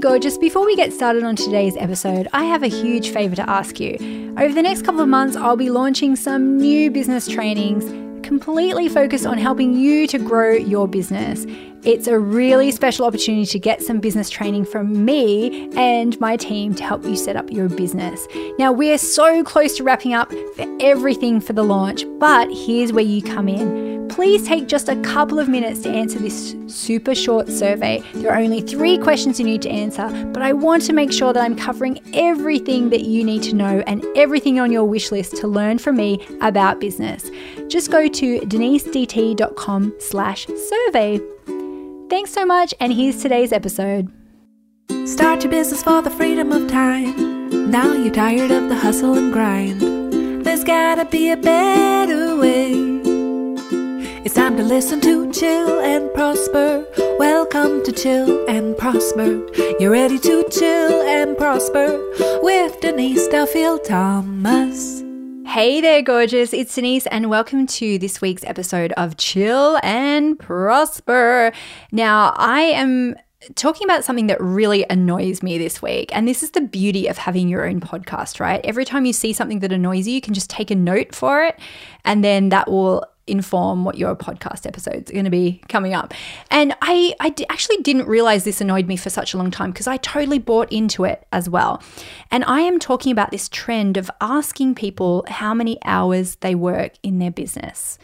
Gorgeous. Before we get started on today's episode, I have a huge favor to ask you. Over the next couple of months, I'll be launching some new business trainings completely focused on helping you to grow your business. It's a really special opportunity to get some business training from me and my team to help you set up your business. Now, we're so close to wrapping up for everything for the launch, but here's where you come in please take just a couple of minutes to answer this super short survey. There are only three questions you need to answer, but I want to make sure that I'm covering everything that you need to know and everything on your wish list to learn from me about business. Just go to denisedt.com slash survey. Thanks so much, and here's today's episode. Start your business for the freedom of time. Now you're tired of the hustle and grind. There's gotta be a better way. It's time to listen to Chill and Prosper. Welcome to Chill and Prosper. You're ready to chill and prosper with Denise Duffield Thomas. Hey there, gorgeous. It's Denise, and welcome to this week's episode of Chill and Prosper. Now, I am talking about something that really annoys me this week. And this is the beauty of having your own podcast, right? Every time you see something that annoys you, you can just take a note for it, and then that will inform what your podcast episodes are going to be coming up. And I, I d- actually didn't realize this annoyed me for such a long time because I totally bought into it as well. And I am talking about this trend of asking people how many hours they work in their business.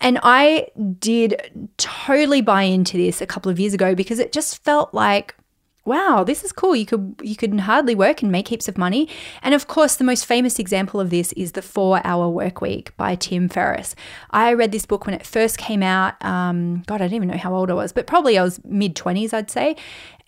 And I did totally buy into this a couple of years ago because it just felt like wow, this is cool. You could you could hardly work and make heaps of money. And of course, the most famous example of this is the Four Hour Work Week by Tim Ferriss. I read this book when it first came out. Um, God, I don't even know how old I was, but probably I was mid twenties, I'd say.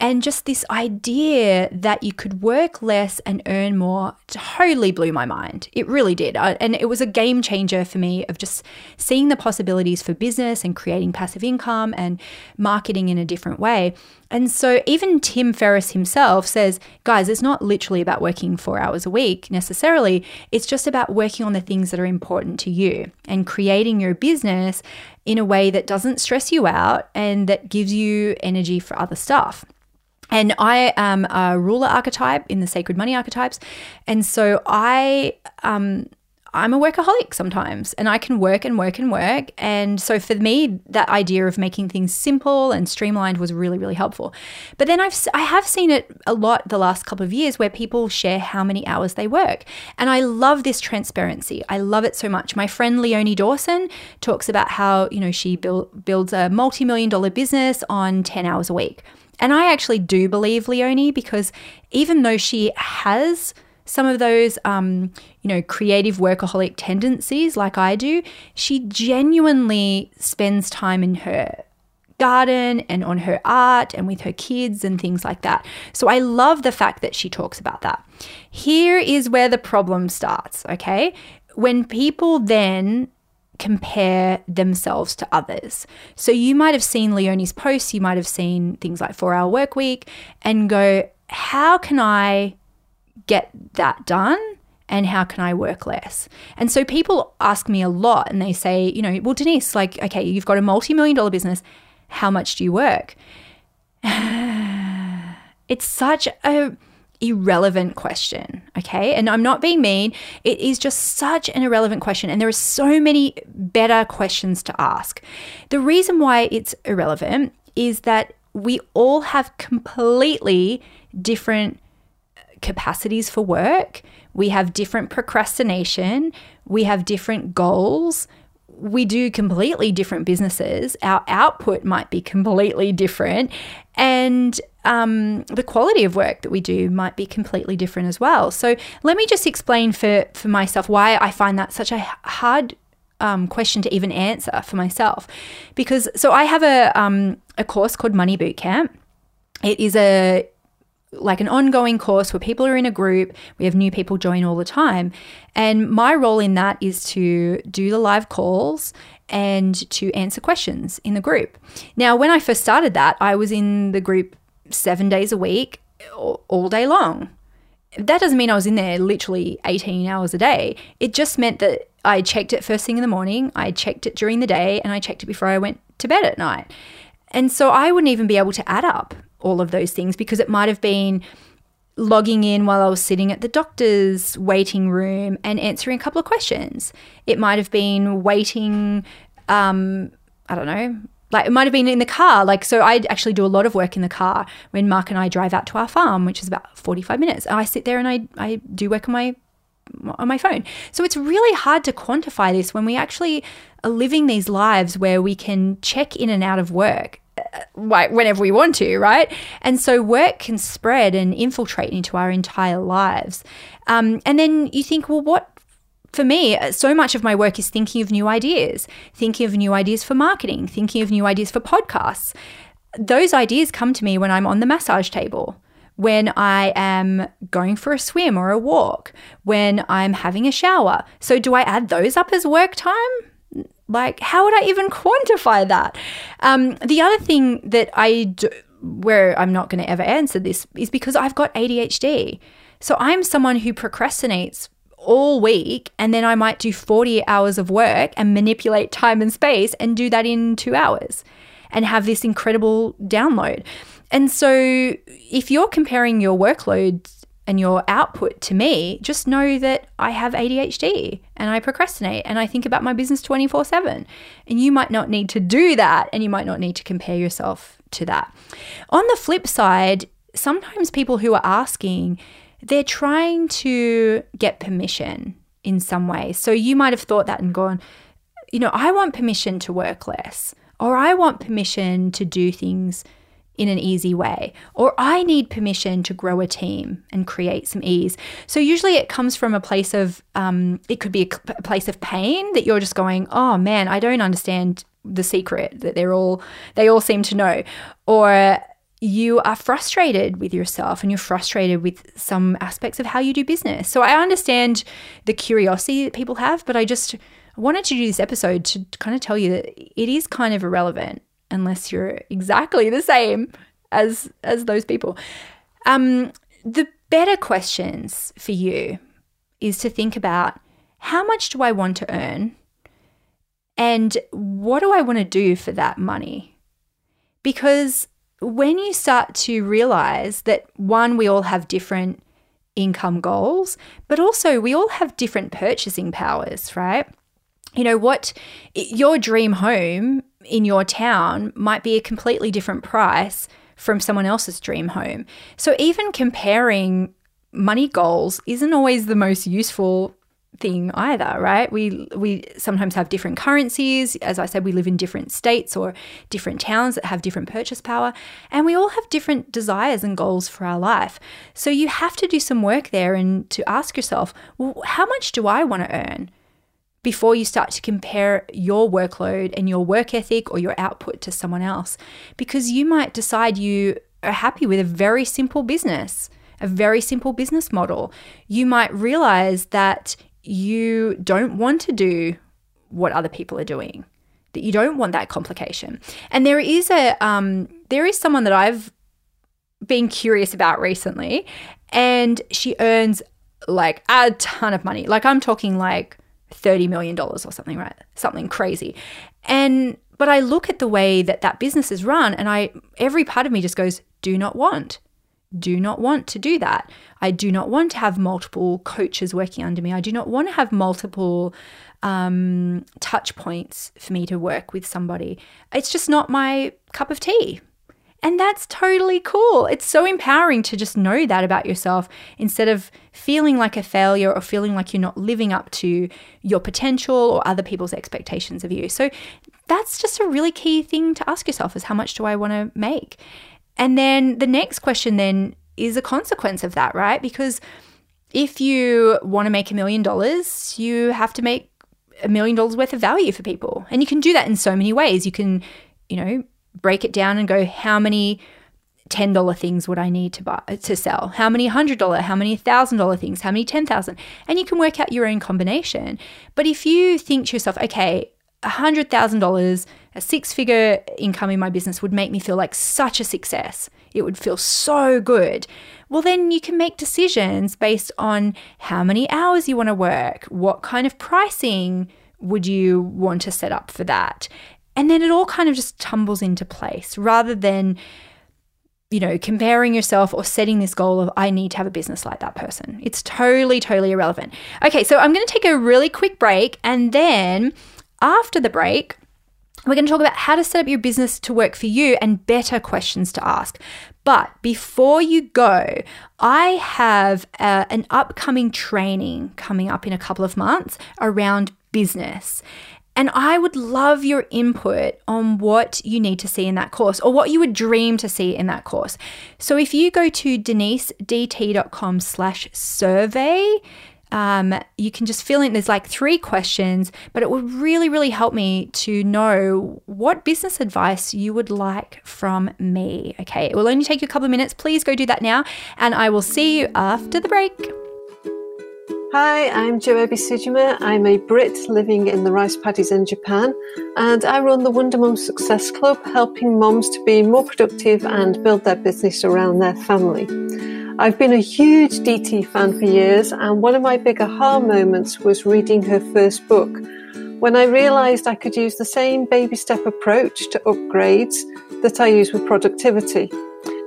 And just this idea that you could work less and earn more totally blew my mind. It really did. And it was a game changer for me of just seeing the possibilities for business and creating passive income and marketing in a different way. And so even Tim Ferriss himself says, guys, it's not literally about working four hours a week necessarily. It's just about working on the things that are important to you and creating your business in a way that doesn't stress you out and that gives you energy for other stuff. And I am a ruler archetype in the sacred money archetypes. And so I um I'm a workaholic sometimes and I can work and work and work. And so for me, that idea of making things simple and streamlined was really, really helpful. But then I've, I have seen it a lot the last couple of years where people share how many hours they work. And I love this transparency. I love it so much. My friend Leonie Dawson talks about how, you know, she build, builds a multi-million dollar business on 10 hours a week. And I actually do believe Leonie because even though she has some of those, um, you know, creative workaholic tendencies like I do, she genuinely spends time in her garden and on her art and with her kids and things like that. So I love the fact that she talks about that. Here is where the problem starts, okay? When people then compare themselves to others. So you might have seen Leonie's posts, you might have seen things like 4-hour work week and go, how can I get that done? and how can I work less? And so people ask me a lot and they say, you know, well, Denise, like, okay, you've got a multi million dollar business. How much do you work? it's such a irrelevant question, okay? And I'm not being mean. It is just such an irrelevant question. And there are so many better questions to ask. The reason why it's irrelevant is that we all have completely different capacities for work. We have different procrastination. We have different goals. We do completely different businesses. Our output might be completely different. And um, the quality of work that we do might be completely different as well. So let me just explain for, for myself why I find that such a hard um, question to even answer for myself. Because so I have a um, a course called Money Bootcamp. It is a like an ongoing course where people are in a group. We have new people join all the time. And my role in that is to do the live calls and to answer questions in the group. Now, when I first started that, I was in the group seven days a week, all day long. That doesn't mean I was in there literally 18 hours a day. It just meant that I checked it first thing in the morning, I checked it during the day, and I checked it before I went to bed at night. And so I wouldn't even be able to add up all of those things because it might have been logging in while I was sitting at the doctor's waiting room and answering a couple of questions. It might have been waiting, um, I don't know, like it might have been in the car. Like, so I actually do a lot of work in the car when Mark and I drive out to our farm, which is about 45 minutes. I sit there and I, I do work on my on my phone. So it's really hard to quantify this when we actually are living these lives where we can check in and out of work whenever we want to, right? And so work can spread and infiltrate into our entire lives. Um, and then you think, well, what? For me, so much of my work is thinking of new ideas, thinking of new ideas for marketing, thinking of new ideas for podcasts. Those ideas come to me when I'm on the massage table, when I am going for a swim or a walk, when I'm having a shower. So, do I add those up as work time? Like, how would I even quantify that? Um, the other thing that I do, where I'm not going to ever answer this, is because I've got ADHD. So I'm someone who procrastinates all week and then I might do 40 hours of work and manipulate time and space and do that in two hours and have this incredible download. And so if you're comparing your workload and your output to me, just know that I have ADHD and I procrastinate and I think about my business 24 7. And you might not need to do that and you might not need to compare yourself to that. On the flip side, sometimes people who are asking, they're trying to get permission in some way. So you might have thought that and gone, you know, I want permission to work less, or I want permission to do things in an easy way, or I need permission to grow a team and create some ease. So, usually it comes from a place of, um, it could be a, a place of pain that you're just going, oh man, I don't understand the secret that they're all, they all seem to know. Or you are frustrated with yourself and you're frustrated with some aspects of how you do business. So, I understand the curiosity that people have, but I just wanted to do this episode to kind of tell you that it is kind of irrelevant unless you're exactly the same as as those people. Um, the better questions for you is to think about how much do I want to earn and what do I want to do for that money? Because when you start to realize that one, we all have different income goals, but also we all have different purchasing powers, right? You know, what your dream home in your town might be a completely different price from someone else's dream home. So even comparing money goals isn't always the most useful thing either, right? We we sometimes have different currencies. As I said, we live in different states or different towns that have different purchase power, and we all have different desires and goals for our life. So you have to do some work there and to ask yourself, well, how much do I want to earn? Before you start to compare your workload and your work ethic or your output to someone else. Because you might decide you are happy with a very simple business, a very simple business model. You might realize that you don't want to do what other people are doing, that you don't want that complication. And there is a um, there is someone that I've been curious about recently, and she earns like a ton of money. Like I'm talking like $30 million or something, right? Something crazy. And, but I look at the way that that business is run and I, every part of me just goes, do not want, do not want to do that. I do not want to have multiple coaches working under me. I do not want to have multiple um, touch points for me to work with somebody. It's just not my cup of tea. And that's totally cool. It's so empowering to just know that about yourself instead of feeling like a failure or feeling like you're not living up to your potential or other people's expectations of you. So that's just a really key thing to ask yourself is how much do I want to make? And then the next question then is a consequence of that, right? Because if you want to make a million dollars, you have to make a million dollars worth of value for people. And you can do that in so many ways. You can, you know, break it down and go, how many $10 things would I need to buy to sell? How many $100, how many $1,000 things, how many 10,000? And you can work out your own combination. But if you think to yourself, okay, $100,000, a six figure income in my business would make me feel like such a success. It would feel so good. Well, then you can make decisions based on how many hours you want to work, what kind of pricing would you want to set up for that? And then it all kind of just tumbles into place rather than you know, comparing yourself or setting this goal of, I need to have a business like that person. It's totally, totally irrelevant. Okay, so I'm going to take a really quick break. And then after the break, we're going to talk about how to set up your business to work for you and better questions to ask. But before you go, I have uh, an upcoming training coming up in a couple of months around business. And I would love your input on what you need to see in that course or what you would dream to see in that course. So if you go to denisedt.com slash survey, um, you can just fill in, there's like three questions, but it would really, really help me to know what business advice you would like from me. Okay, it will only take you a couple of minutes. Please go do that now, and I will see you after the break. Hi, I'm Joebi Sujima. I'm a Brit living in the rice paddies in Japan, and I run the Wonder Mum Success Club, helping moms to be more productive and build their business around their family. I've been a huge DT fan for years, and one of my big aha moments was reading her first book when I realised I could use the same baby step approach to upgrades that I use with productivity.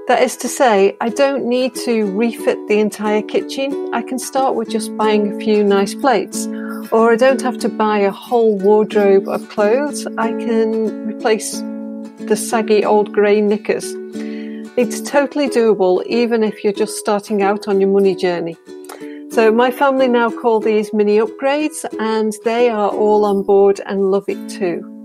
That is to say, I don't need to refit the entire kitchen. I can start with just buying a few nice plates. Or I don't have to buy a whole wardrobe of clothes. I can replace the saggy old grey knickers. It's totally doable, even if you're just starting out on your money journey. So, my family now call these mini upgrades, and they are all on board and love it too.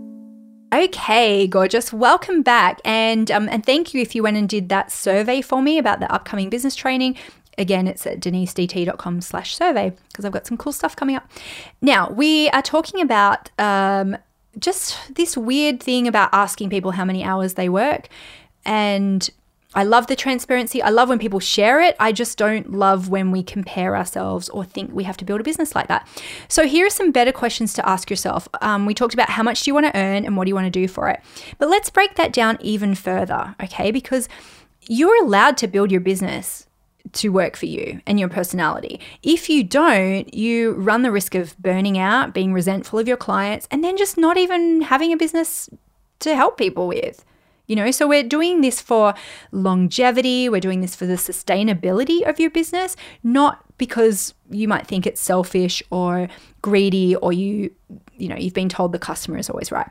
Okay, gorgeous. Welcome back, and um, and thank you if you went and did that survey for me about the upcoming business training. Again, it's at denisedt.com slash survey because I've got some cool stuff coming up. Now, we are talking about um, just this weird thing about asking people how many hours they work. And I love the transparency. I love when people share it. I just don't love when we compare ourselves or think we have to build a business like that. So, here are some better questions to ask yourself. Um, we talked about how much do you want to earn and what do you want to do for it. But let's break that down even further, okay? Because you're allowed to build your business to work for you and your personality. If you don't, you run the risk of burning out, being resentful of your clients, and then just not even having a business to help people with. You know, so we're doing this for longevity, we're doing this for the sustainability of your business, not because you might think it's selfish or greedy or you you know, you've been told the customer is always right.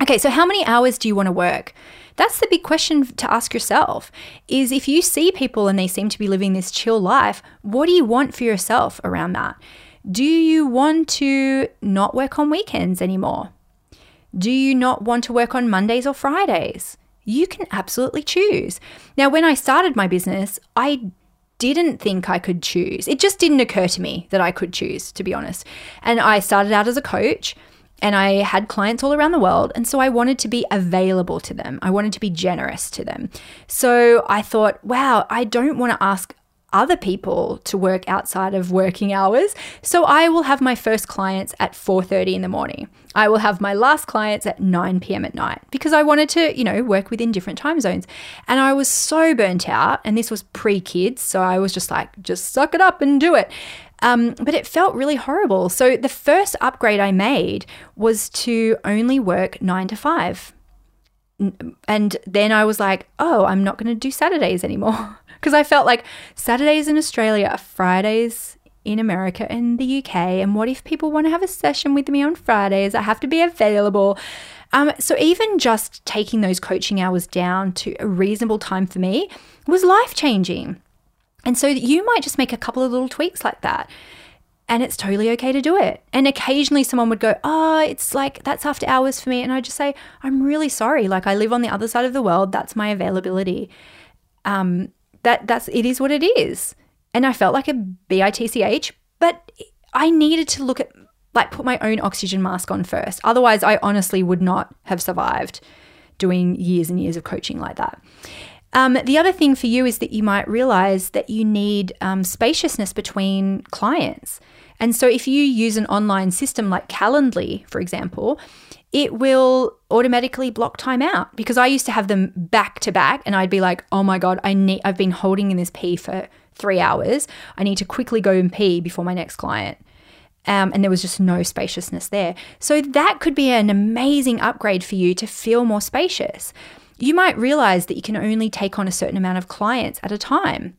Okay, so how many hours do you want to work? That's the big question to ask yourself. Is if you see people and they seem to be living this chill life, what do you want for yourself around that? Do you want to not work on weekends anymore? Do you not want to work on Mondays or Fridays? You can absolutely choose. Now, when I started my business, I didn't think I could choose. It just didn't occur to me that I could choose, to be honest. And I started out as a coach and I had clients all around the world. And so I wanted to be available to them. I wanted to be generous to them. So I thought, wow, I don't want to ask other people to work outside of working hours. So I will have my first clients at 4:30 in the morning. I will have my last clients at 9 p.m. at night because I wanted to, you know, work within different time zones. And I was so burnt out and this was pre-kids, so I was just like just suck it up and do it. Um, but it felt really horrible. So the first upgrade I made was to only work 9 to 5. And then I was like, oh, I'm not going to do Saturdays anymore. because I felt like Saturdays in Australia are Fridays in America and the UK. And what if people want to have a session with me on Fridays? I have to be available. Um, so even just taking those coaching hours down to a reasonable time for me was life changing. And so you might just make a couple of little tweaks like that. And it's totally okay to do it. And occasionally someone would go, Oh, it's like that's after hours for me. And I just say, I'm really sorry. Like I live on the other side of the world. That's my availability. Um, that that's it is what it is. And I felt like a bitch, but I needed to look at like put my own oxygen mask on first. Otherwise, I honestly would not have survived doing years and years of coaching like that. Um, the other thing for you is that you might realize that you need um, spaciousness between clients. And so, if you use an online system like Calendly, for example, it will automatically block time out because I used to have them back to back and I'd be like, "Oh my god, I need I've been holding in this pee for 3 hours. I need to quickly go and pee before my next client." Um, and there was just no spaciousness there. So that could be an amazing upgrade for you to feel more spacious. you might realize that you can only take on a certain amount of clients at a time.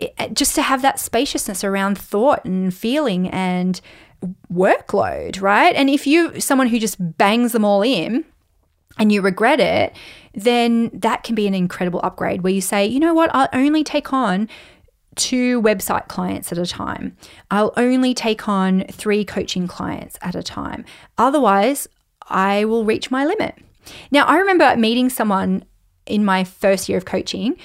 It, just to have that spaciousness around thought and feeling and workload, right? And if you someone who just bangs them all in and you regret it, then that can be an incredible upgrade where you say, you know what, I'll only take on two website clients at a time. I'll only take on three coaching clients at a time. Otherwise, I will reach my limit. Now, I remember meeting someone in my first year of coaching,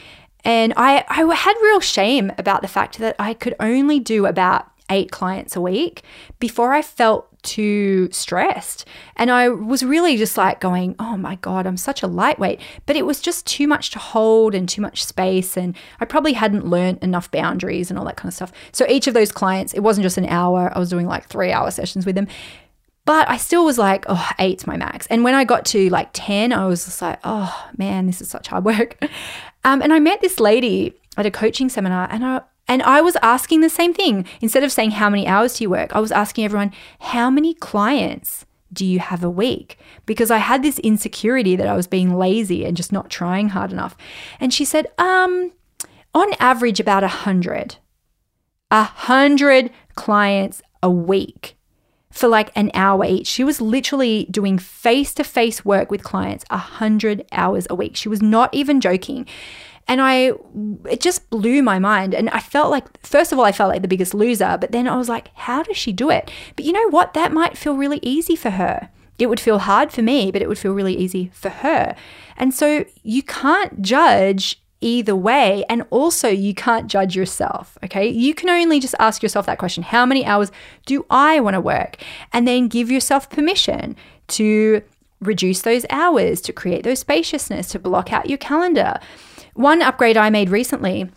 and I, I had real shame about the fact that I could only do about eight clients a week before I felt too stressed. And I was really just like going, oh my God, I'm such a lightweight. But it was just too much to hold and too much space. And I probably hadn't learned enough boundaries and all that kind of stuff. So each of those clients, it wasn't just an hour, I was doing like three hour sessions with them. But I still was like, oh, eight's my max. And when I got to like 10, I was just like, oh man, this is such hard work. Um, and I met this lady at a coaching seminar and I, and I was asking the same thing. Instead of saying, How many hours do you work? I was asking everyone, How many clients do you have a week? Because I had this insecurity that I was being lazy and just not trying hard enough. And she said, Um, on average, about a hundred. A hundred clients a week for like an hour each. She was literally doing face to face work with clients a hundred hours a week. She was not even joking. And I, it just blew my mind. And I felt like, first of all, I felt like the biggest loser. But then I was like, how does she do it? But you know what? That might feel really easy for her. It would feel hard for me, but it would feel really easy for her. And so you can't judge either way. And also, you can't judge yourself. Okay. You can only just ask yourself that question How many hours do I want to work? And then give yourself permission to reduce those hours, to create those spaciousness, to block out your calendar. One upgrade I made recently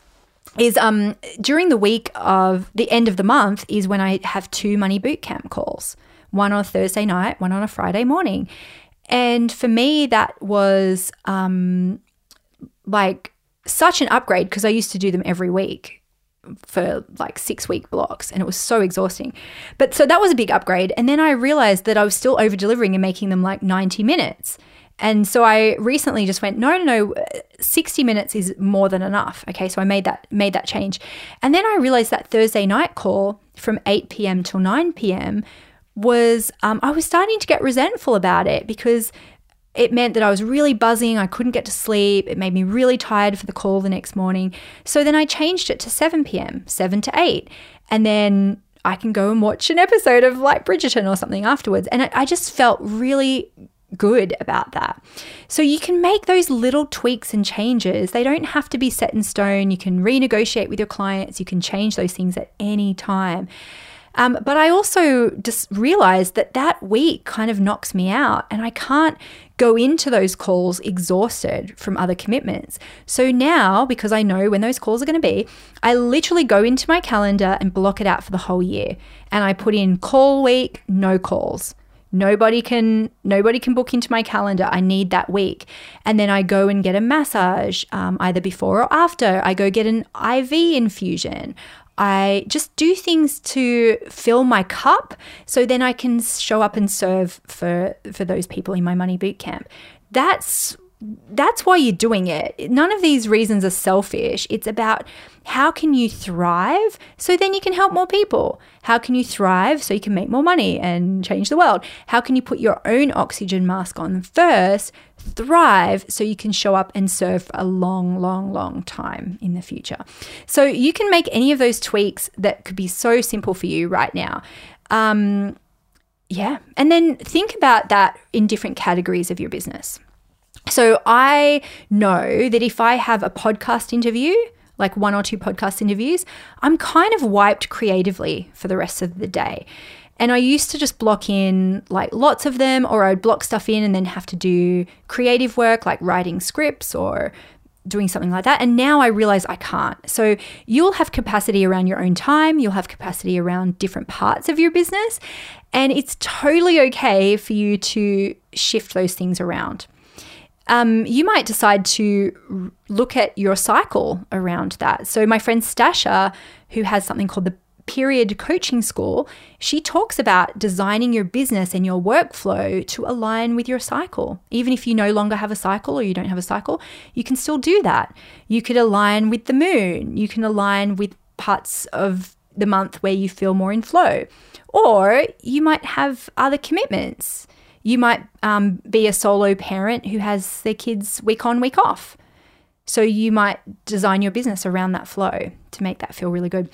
is um during the week of the end of the month is when I have two money bootcamp calls. One on Thursday night, one on a Friday morning. And for me that was um like such an upgrade because I used to do them every week for like six week blocks and it was so exhausting. But so that was a big upgrade. And then I realized that I was still over delivering and making them like 90 minutes. And so I recently just went, no, no, no, 60 minutes is more than enough. Okay. So I made that, made that change. And then I realized that Thursday night call from 8 p.m. till 9 p.m. was, um, I was starting to get resentful about it because it meant that I was really buzzing. I couldn't get to sleep. It made me really tired for the call the next morning. So then I changed it to 7 p.m., 7 to 8. And then I can go and watch an episode of like Bridgerton or something afterwards. And I, I just felt really good about that. So you can make those little tweaks and changes. They don't have to be set in stone. You can renegotiate with your clients, you can change those things at any time. Um, but I also just realized that that week kind of knocks me out and I can't go into those calls exhausted from other commitments. So now, because I know when those calls are going to be, I literally go into my calendar and block it out for the whole year. And I put in call week, no calls. Nobody can nobody can book into my calendar. I need that week, and then I go and get a massage um, either before or after. I go get an IV infusion. I just do things to fill my cup, so then I can show up and serve for for those people in my money boot camp. That's that's why you're doing it. None of these reasons are selfish. It's about how can you thrive so then you can help more people? How can you thrive so you can make more money and change the world? How can you put your own oxygen mask on first, thrive so you can show up and serve a long, long, long time in the future? So you can make any of those tweaks that could be so simple for you right now. Um, yeah. And then think about that in different categories of your business. So I know that if I have a podcast interview, like one or two podcast interviews, I'm kind of wiped creatively for the rest of the day. And I used to just block in like lots of them, or I'd block stuff in and then have to do creative work like writing scripts or doing something like that. And now I realize I can't. So you'll have capacity around your own time, you'll have capacity around different parts of your business. And it's totally okay for you to shift those things around um, you might decide to look at your cycle around that. So, my friend Stasha, who has something called the period coaching school, she talks about designing your business and your workflow to align with your cycle. Even if you no longer have a cycle or you don't have a cycle, you can still do that. You could align with the moon, you can align with parts of the month where you feel more in flow, or you might have other commitments. You might um, be a solo parent who has their kids week on, week off. So you might design your business around that flow to make that feel really good.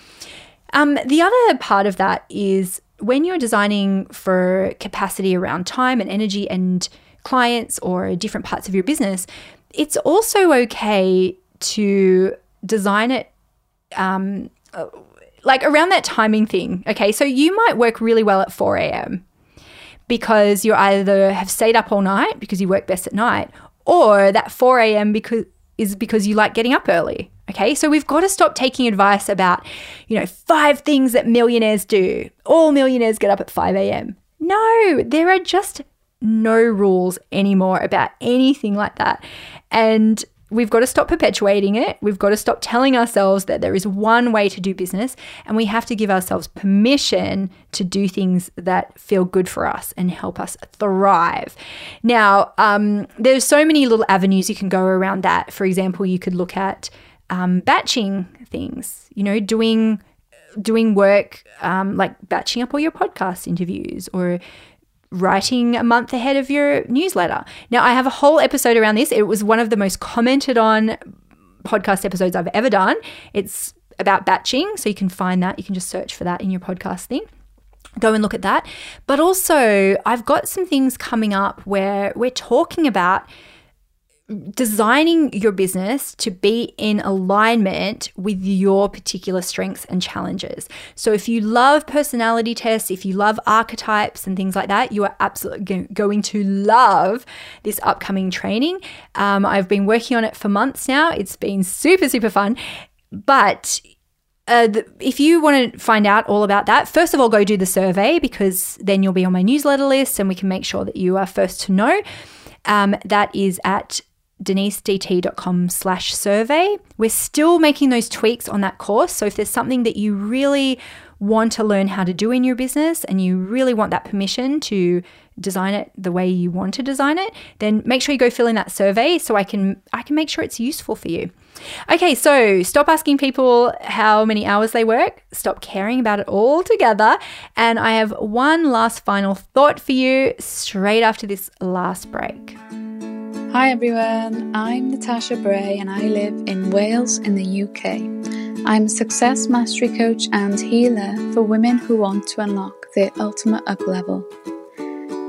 Um, the other part of that is when you're designing for capacity around time and energy and clients or different parts of your business, it's also okay to design it um, like around that timing thing. Okay, so you might work really well at 4 a.m. because you either have stayed up all night because you work best at night, or that 4 a.m. because is because you like getting up early. Okay, so we've got to stop taking advice about, you know, five things that millionaires do. All millionaires get up at 5 a.m. No, there are just no rules anymore about anything like that. And we've got to stop perpetuating it. We've got to stop telling ourselves that there is one way to do business, and we have to give ourselves permission to do things that feel good for us and help us thrive. Now, um, there's so many little avenues you can go around that. For example, you could look at um, batching things. You know, doing doing work um, like batching up all your podcast interviews or writing a month ahead of your newsletter. Now, I have a whole episode around this. It was one of the most commented on podcast episodes I've ever done. It's about batching, so you can find that. You can just search for that in your podcast thing. Go and look at that. But also, I've got some things coming up where we're talking about designing your business to be in alignment with your particular strengths and challenges. So, if you love personality tests, if you love archetypes and things like that, you are absolutely going to love this upcoming training. Um, I've been working on it for months now, it's been super, super fun. But uh, the, if you want to find out all about that, first of all, go do the survey because then you'll be on my newsletter list and we can make sure that you are first to know. Um, that is at denisedt.com slash survey. We're still making those tweaks on that course. So if there's something that you really want to learn how to do in your business and you really want that permission to design it the way you want to design it, then make sure you go fill in that survey so I can I can make sure it's useful for you. Okay, so stop asking people how many hours they work, stop caring about it altogether, and I have one last final thought for you straight after this last break. Hi everyone, I'm Natasha Bray and I live in Wales in the UK. I'm a success mastery coach and healer for women who want to unlock their ultimate up level.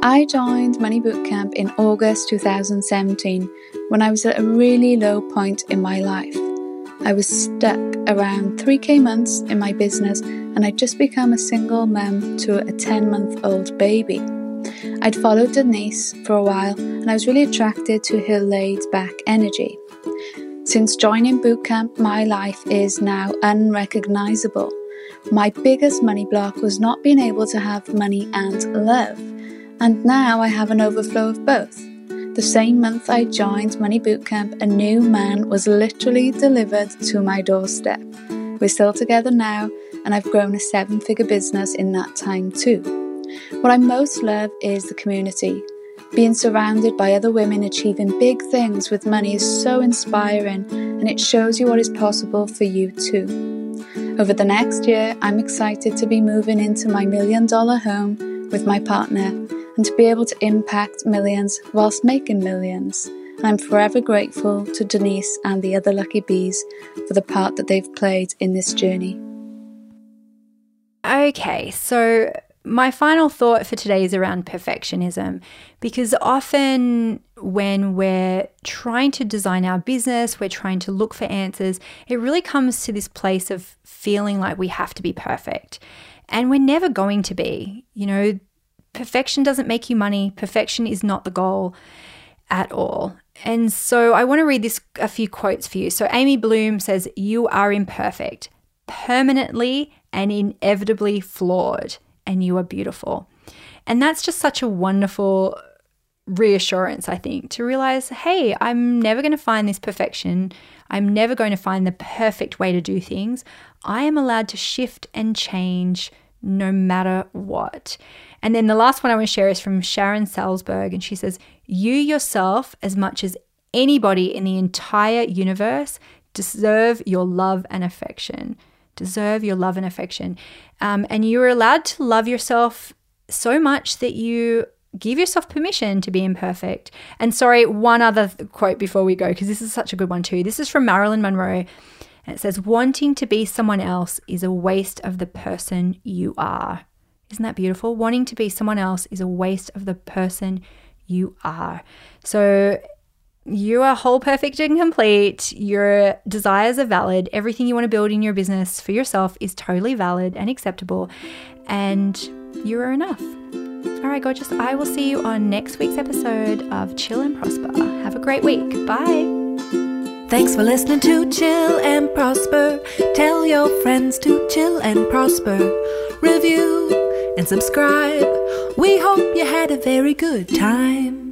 I joined Money Bootcamp in August 2017 when I was at a really low point in my life. I was stuck around 3k months in my business and I'd just become a single mum to a 10 month old baby. I'd followed Denise for a while and I was really attracted to her laid back energy. Since joining bootcamp, my life is now unrecognizable. My biggest money block was not being able to have money and love, and now I have an overflow of both. The same month I joined Money Bootcamp, a new man was literally delivered to my doorstep. We're still together now, and I've grown a seven figure business in that time too. What I most love is the community. Being surrounded by other women achieving big things with money is so inspiring and it shows you what is possible for you too. Over the next year, I'm excited to be moving into my million dollar home with my partner and to be able to impact millions whilst making millions. I'm forever grateful to Denise and the other lucky bees for the part that they've played in this journey. Okay, so my final thought for today is around perfectionism because often when we're trying to design our business, we're trying to look for answers, it really comes to this place of feeling like we have to be perfect. And we're never going to be. You know, perfection doesn't make you money, perfection is not the goal at all. And so I want to read this a few quotes for you. So Amy Bloom says, "You are imperfect, permanently and inevitably flawed." And you are beautiful. And that's just such a wonderful reassurance, I think, to realize hey, I'm never going to find this perfection. I'm never going to find the perfect way to do things. I am allowed to shift and change no matter what. And then the last one I want to share is from Sharon Salzberg, and she says, You yourself, as much as anybody in the entire universe, deserve your love and affection. Deserve your love and affection. Um, and you are allowed to love yourself so much that you give yourself permission to be imperfect. And sorry, one other quote before we go, because this is such a good one too. This is from Marilyn Monroe. And it says, Wanting to be someone else is a waste of the person you are. Isn't that beautiful? Wanting to be someone else is a waste of the person you are. So you are whole, perfect, and complete. Your desires are valid. Everything you want to build in your business for yourself is totally valid and acceptable. And you are enough. All right, gorgeous. I will see you on next week's episode of Chill and Prosper. Have a great week. Bye. Thanks for listening to Chill and Prosper. Tell your friends to chill and prosper. Review and subscribe. We hope you had a very good time.